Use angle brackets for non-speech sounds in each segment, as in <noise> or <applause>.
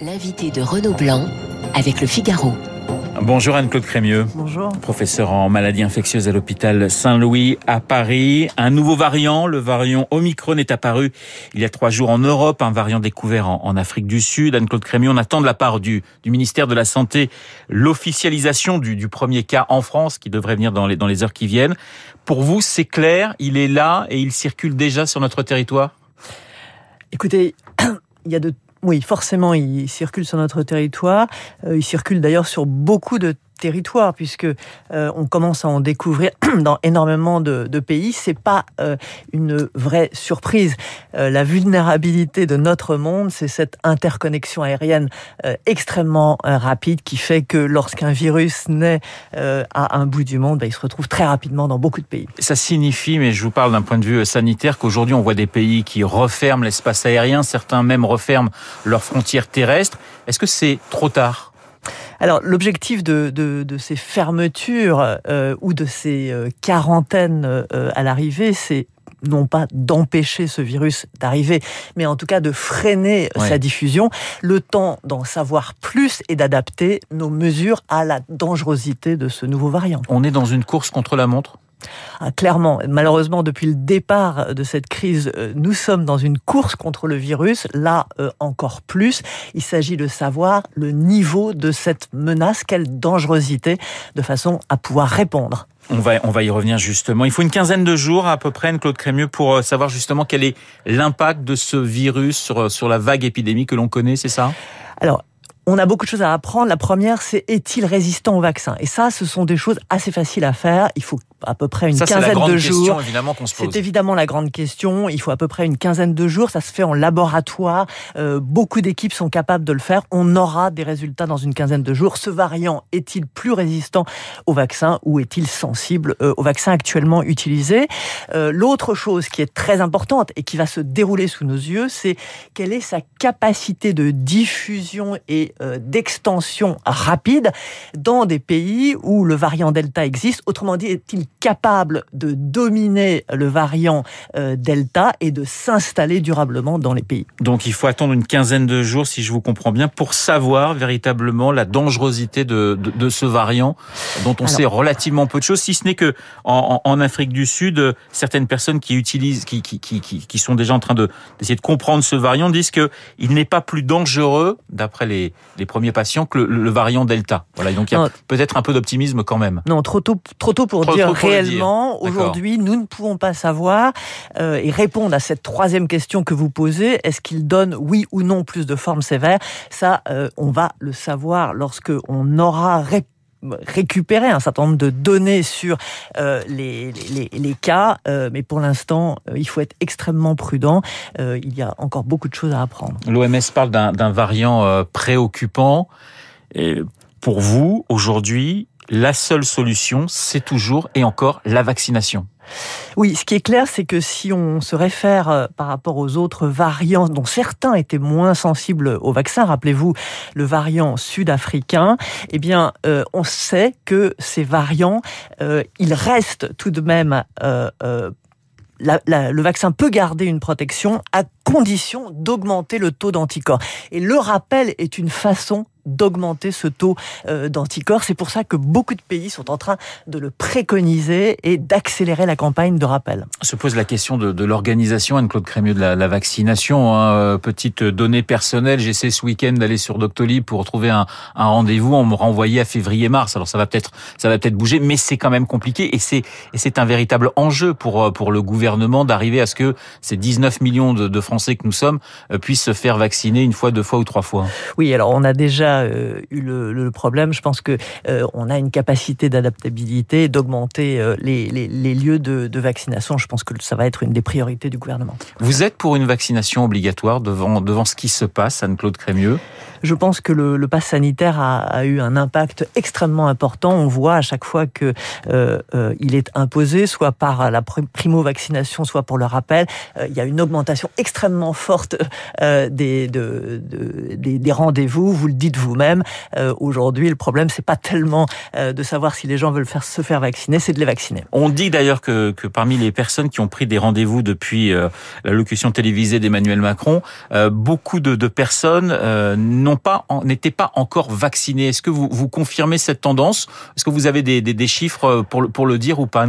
L'invité de Renaud Blanc avec le Figaro. Bonjour Anne-Claude Crémieux. Bonjour. Professeur en maladies infectieuses à l'hôpital Saint-Louis à Paris. Un nouveau variant, le variant Omicron est apparu il y a trois jours en Europe, un variant découvert en, Afrique du Sud. Anne-Claude Crémieux, on attend de la part du, du ministère de la Santé l'officialisation du, du, premier cas en France qui devrait venir dans les, dans les heures qui viennent. Pour vous, c'est clair, il est là et il circule déjà sur notre territoire? Écoutez, <clears throat> il y a de oui, forcément, il circule sur notre territoire. Euh, il circule d'ailleurs sur beaucoup de territoire, puisque euh, on commence à en découvrir <clears throat> dans énormément de, de pays. C'est pas euh, une vraie surprise. Euh, la vulnérabilité de notre monde, c'est cette interconnexion aérienne extrêmement rapide qui fait que lorsqu'un virus naît à un bout du monde, ben, il se retrouve très rapidement dans beaucoup de pays. Ça signifie, mais je vous parle d'un point de vue sanitaire, qu'aujourd'hui on voit des pays qui referment l'espace aérien, certains même referment leurs frontières terrestres. Est-ce que c'est trop tard alors l'objectif de, de, de, ces fermetures euh, ou de ces euh, quarantaines euh, à l'arrivée, c'est non pas d'empêcher ce virus d'arriver, mais en tout cas de freiner sa diffusion, le temps d'en savoir plus et d'adapter nos mesures à la dangerosité de ce nouveau variant. On est dans une course contre la montre? Ah, clairement, malheureusement, depuis le départ de cette crise, euh, nous sommes dans une course contre le virus. Là, euh, encore plus, il s'agit de savoir le niveau de cette menace, quelle dangerosité, de façon à pouvoir répondre. On va, on va y revenir justement. Il faut une quinzaine de jours à peu près, Claude Crémieux, pour euh, savoir justement quel est l'impact de ce virus sur, sur la vague épidémie que l'on connaît, c'est ça? Alors, on a beaucoup de choses à apprendre. La première, c'est est-il résistant au vaccin? Et ça, ce sont des choses assez faciles à faire. Il faut à peu près une quinzaine de jours. C'est évidemment la grande question. Il faut à peu près une quinzaine de jours. Ça se fait en laboratoire. Euh, beaucoup d'équipes sont capables de le faire. On aura des résultats dans une quinzaine de jours. Ce variant est-il plus résistant au vaccin ou est-il sensible euh, au vaccin actuellement utilisé? Euh, L'autre chose qui est très importante et qui va se dérouler sous nos yeux, c'est quelle est sa capacité de diffusion et d'extension rapide dans des pays où le variant Delta existe. Autrement dit, est-il capable de dominer le variant euh, Delta et de s'installer durablement dans les pays? Donc il faut attendre une quinzaine de jours, si je vous comprends bien, pour savoir véritablement la dangerosité de, de, ce variant dont on sait relativement peu de choses, si ce n'est que en, en, Afrique du Sud, certaines personnes qui utilisent, qui, qui, qui, qui sont déjà en train de d'essayer de comprendre ce variant disent que il n'est pas plus dangereux, d'après les, les premiers patients, que le, variant Delta. Voilà, donc il y a peut-être un peu d'optimisme quand même. Non, trop tôt, trop tôt pour dire réellement, aujourd'hui, nous ne pouvons pas savoir euh, et répondre à cette troisième question que vous posez. Est-ce qu'il donne oui ou non plus de formes sévères? Ça, euh, on va le savoir lorsque on aura récupéré un certain nombre de données sur euh, les, les, les, cas, mais pour l'instant, il faut être extrêmement prudent. il y a encore beaucoup de choses à apprendre. L'OMS parle d'un variant préoccupant. Et pour vous, aujourd'hui, la seule solution, c'est toujours et encore la vaccination. Oui, ce qui est clair, c'est que si on se réfère euh, par rapport aux autres variants, dont certains étaient moins sensibles au vaccin, rappelez-vous le variant sud-africain, eh bien, euh, on sait que ces variants, euh, ils restent tout de même le vaccin peut garder une protection à condition d'augmenter le taux d'anticorps. Et le rappel est une façon d'augmenter ce taux euh, d'anticorps. C'est pour ça que beaucoup de pays sont en train de le préconiser et d'accélérer la campagne de rappel. Se pose la question de, de l'organisation, Anne-Claude Crémieux, de la, la vaccination. Hein. Euh, petite donnée personnelle, j'essaie ce week-end d'aller sur Doctolib pour trouver un, un rendez-vous. On me renvoyait à février-mars. Alors ça va peut-être, ça va peut-être bouger, mais c'est quand même compliqué et c'est, et c'est un véritable enjeu pour euh, pour le gouvernement d'arriver à ce que ces 19 millions de, de Français que nous sommes puissent se faire vacciner une fois, deux fois ou trois fois. Oui, alors on a déjà euh, eu le, problème. Je pense que euh, on a une capacité d'adaptabilité, d'augmenter euh, les, les, lieux de, de, vaccination. Je pense que ça va être une des priorités du gouvernement. Vous êtes pour une vaccination obligatoire devant devant ce qui se passe, Anne-Claude Crémieux? Je pense que le, le pass sanitaire a, a, eu un impact extrêmement important. On voit à chaque fois que euh, euh, il est imposé, soit par la primo-vaccination, soit pour le rappel, euh, il y a une augmentation extrêmement forte des, de, de, des, des rendez-vous. Vous le dites vous-même. Euh, aujourd'hui, le problème c'est pas tellement de savoir si les gens veulent faire, se faire vacciner, c'est de les vacciner. On dit d'ailleurs que, que parmi les personnes qui ont pris des rendez-vous depuis l'allocution télévisée d'Emmanuel Macron, beaucoup de, de personnes n'ont pas n'étaient pas encore vaccinées. Est-ce que vous, vous confirmez cette tendance? Est-ce que vous avez des, des, des chiffres pour le, pour le dire ou pas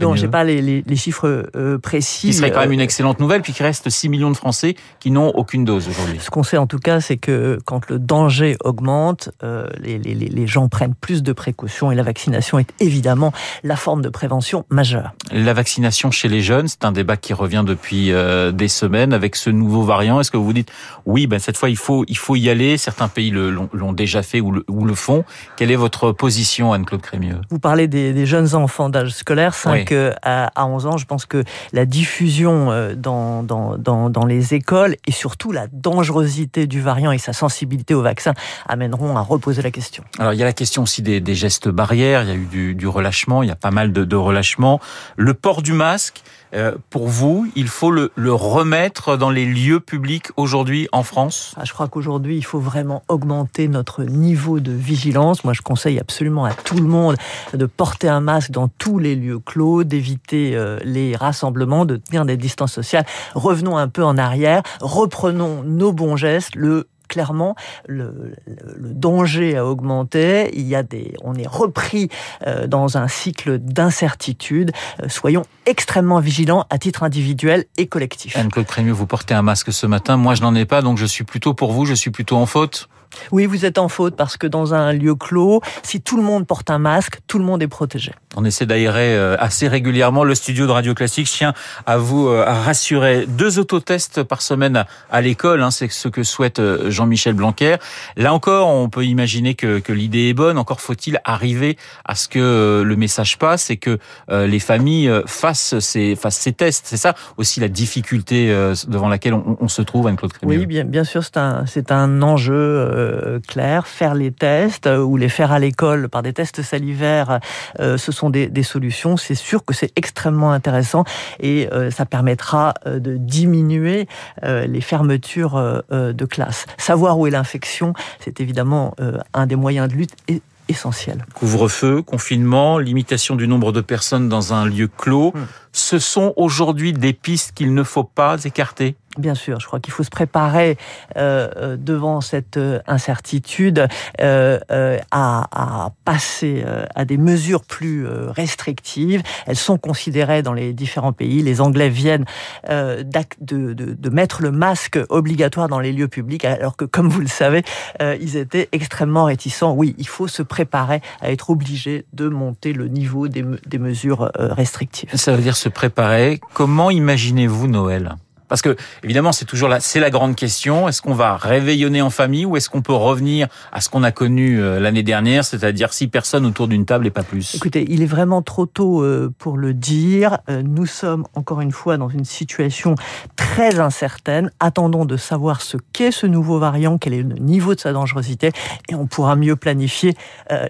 Non, j'ai pas les, les, les chiffres euh, précis. Qui serait quand même une excellente nouvelle, puis qu'il reste 6 millions de Français qui n'ont aucune dose aujourd'hui. Ce qu'on sait en tout cas, c'est que quand le danger augmente, euh, les, les, les gens prennent plus de précautions et la vaccination est évidemment la forme de prévention majeure. La vaccination chez les jeunes, c'est un débat qui revient depuis euh, des semaines avec ce nouveau variant. Est-ce que vous vous dites oui, ben cette fois il faut il faut y aller. Certains pays l'ont déjà fait ou le, ou le font. Quelle est votre position, Anne-Claude Crémieux? Vous parlez des, des, jeunes enfants d'âge scolaire, 5 oui. à, à 11 ans. Je pense que la diffusion euh, dans, dans, dans, dans, les écoles et surtout la dangerosité du variant et sa sensibilité au vaccin amèneront à reposer la question. Alors il y a la question aussi des, des gestes barrières. Il y a eu du, du, relâchement. Il y a pas mal de, de relâchement. Le port du masque. Euh, pour vous, il faut le, le, remettre dans les lieux publics aujourd'hui en France? Ah, Je crois qu'aujourd'hui, il faut vraiment augmenter notre niveau de vigilance. Moi, je conseille absolument à tout le monde de porter un masque dans tous les lieux clos, d'éviter euh, les rassemblements, de tenir des distances sociales. Revenons un peu en arrière, reprenons nos bons gestes, le clairement le, danger a augmenté. Il y a des, on est repris euh, dans un cycle d'incertitude. Euh, soyons extrêmement vigilants à titre individuel et collectif. Anne-Claude Crémieux, vous portez un masque ce matin. Moi, je n'en ai pas, donc je suis plutôt pour vous. Je suis plutôt en faute. Oui, vous êtes en faute parce que dans un lieu clos, si tout le monde porte un masque, tout le monde est protégé. On essaie d'aérer euh, assez régulièrement le studio de Radio Classique. Je tiens à vous euh, rassurer. Deux autotests par semaine à l'école, hein, c'est ce que souhaite euh, Jean-Michel Blanquer. Là encore, on peut imaginer que, que l'idée est bonne. Encore faut-il arriver à ce que le message passe et que les familles fassent ces, fassent ces tests. C'est ça aussi la difficulté devant laquelle on, on se trouve, Anne-Claude Oui, bien, bien sûr, c'est un, c'est un enjeu euh, clair, faire les tests ou les faire à l'école par des tests salivaires, euh, ce sont des, des solutions. C'est sûr que c'est extrêmement intéressant et euh, ça permettra de diminuer les fermetures de classe. Savoir où est l'infection, c'est évidemment un des moyens de lutte essentiel. Couvre-feu, confinement, limitation du nombre de personnes dans un lieu clos, mmh. ce sont aujourd'hui des pistes qu'il ne faut pas écarter? Bien sûr, je crois qu'il faut se préparer euh, devant cette incertitude euh, euh, à, à, passer à des mesures plus restrictives. Elles sont considérées dans les différents pays. Les Anglais viennent de, de, de, mettre le masque obligatoire dans les lieux publics, alors que, comme vous le savez, ils étaient extrêmement réticents. Oui, il faut se préparer à être obligé de monter le niveau des, des mesures restrictives. Ça veut dire se préparer. Comment imaginez-vous Noël? Parce que évidemment, c'est toujours la, c'est la grande question. Est-ce qu'on va réveillonner en famille ou est-ce qu'on peut revenir à ce qu'on a connu euh, l'année dernière, c'est-à-dire six personnes autour d'une table et pas plus? Écoutez, il est vraiment trop tôt euh, pour le dire. Euh, nous sommes encore une fois dans une situation très incertaine. Attendons de savoir ce qu'est ce nouveau variant, quel est le niveau de sa dangerosité, et on pourra mieux planifier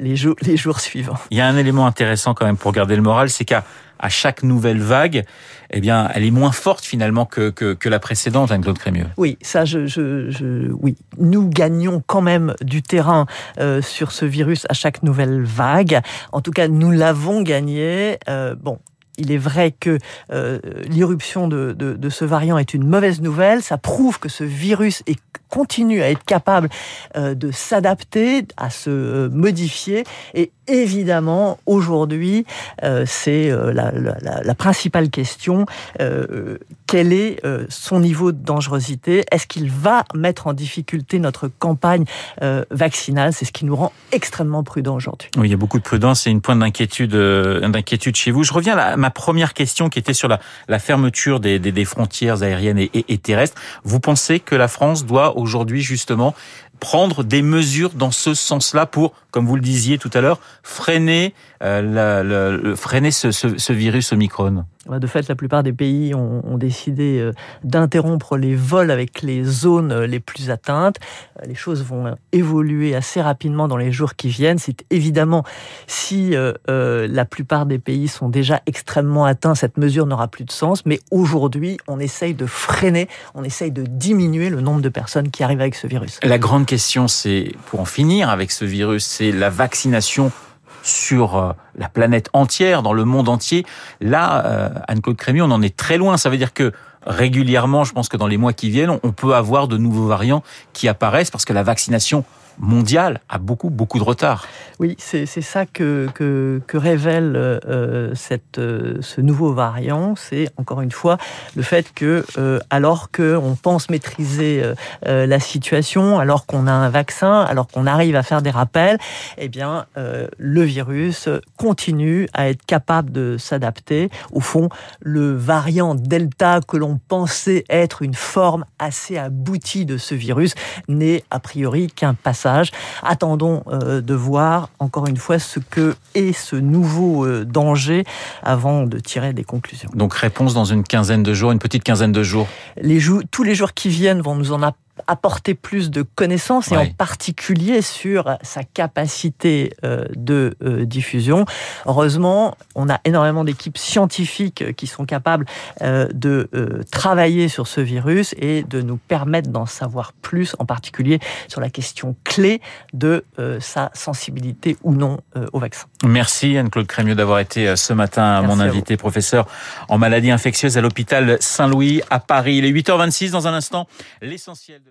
les jours, les jours suivants. Il y a un élément intéressant quand même pour garder le moral, c'est qu'à à chaque nouvelle vague, eh bien, elle est moins forte finalement que, que, la précédente, Anne-Claude Crémieux. Oui, ça, je, je, oui. Nous gagnons quand même du terrain euh, sur ce virus à chaque nouvelle vague. En tout cas, nous l'avons gagné. Euh, bon, il est vrai que euh, l'irruption de, de, ce variant est une mauvaise nouvelle. Ça prouve que ce virus est, continue à être capable euh, de s'adapter, à se euh, modifier. Et évidemment, aujourd'hui, euh, c'est la, principale question. Quel est son niveau de dangerosité? Est-ce qu'il va mettre en difficulté notre campagne vaccinale? C'est ce qui nous rend extrêmement prudents aujourd'hui. Oui, il y a beaucoup de prudence et une pointe d'inquiétude, chez vous. Je reviens à ma première question qui était sur la, fermeture des, frontières aériennes et terrestres. Vous pensez que la France doit aujourd'hui justement prendre des mesures dans ce sens-là pour, comme vous le disiez tout à l'heure, freiner, euh, freiner ce, ce, ce virus Omicron de fait, la plupart des pays ont, décidé euh, d'interrompre les vols avec les zones euh, les plus atteintes. Les choses vont évoluer assez rapidement dans les jours qui viennent. C'est évidemment si la plupart des pays sont déjà extrêmement atteints, cette mesure n'aura plus de sens. Mais aujourd'hui, on essaye de freiner, on essaye de diminuer le nombre de personnes qui arrivent avec ce virus. La grande question, c'est pour en finir avec ce virus, c'est la vaccination sur euh, la planète entière, dans le monde entier. Là, euh, Anne-Claude Crémieux, on en est très loin. Ça veut dire que régulièrement, je pense que dans les mois qui viennent, on peut avoir de nouveaux variants qui apparaissent parce que la vaccination mondiale a beaucoup, beaucoup de retard. Oui, c'est ça que, que, révèle euh, cette, euh, ce nouveau variant. C'est encore une fois le fait que, euh, alors qu'on pense maîtriser euh, la situation, alors qu'on a un vaccin, alors qu'on arrive à faire des rappels, eh bien, le virus continue à être capable de s'adapter. Au fond, le variant Delta que l'on pensait être une forme assez aboutie de ce virus n'est a priori qu'un passage Attendons euh, de voir encore une fois ce que est ce nouveau euh, danger avant de tirer des conclusions. Donc réponse dans une quinzaine de jours, une petite quinzaine de jours. Les tous les jours qui viennent vont nous en apporter apporter plus de connaissances et en particulier sur sa capacité euh, de euh, diffusion. Heureusement, on a énormément d'équipes scientifiques qui sont capables euh, de travailler sur ce virus et de nous permettre d'en savoir plus, en particulier sur la question clé de sa sensibilité ou non au vaccin. Merci Anne-Claude Crémieux d'avoir été ce matin mon invité, professeur en maladies infectieuses à l'hôpital Saint-Louis à Paris. Il est 8h26 dans un instant, l'essentiel de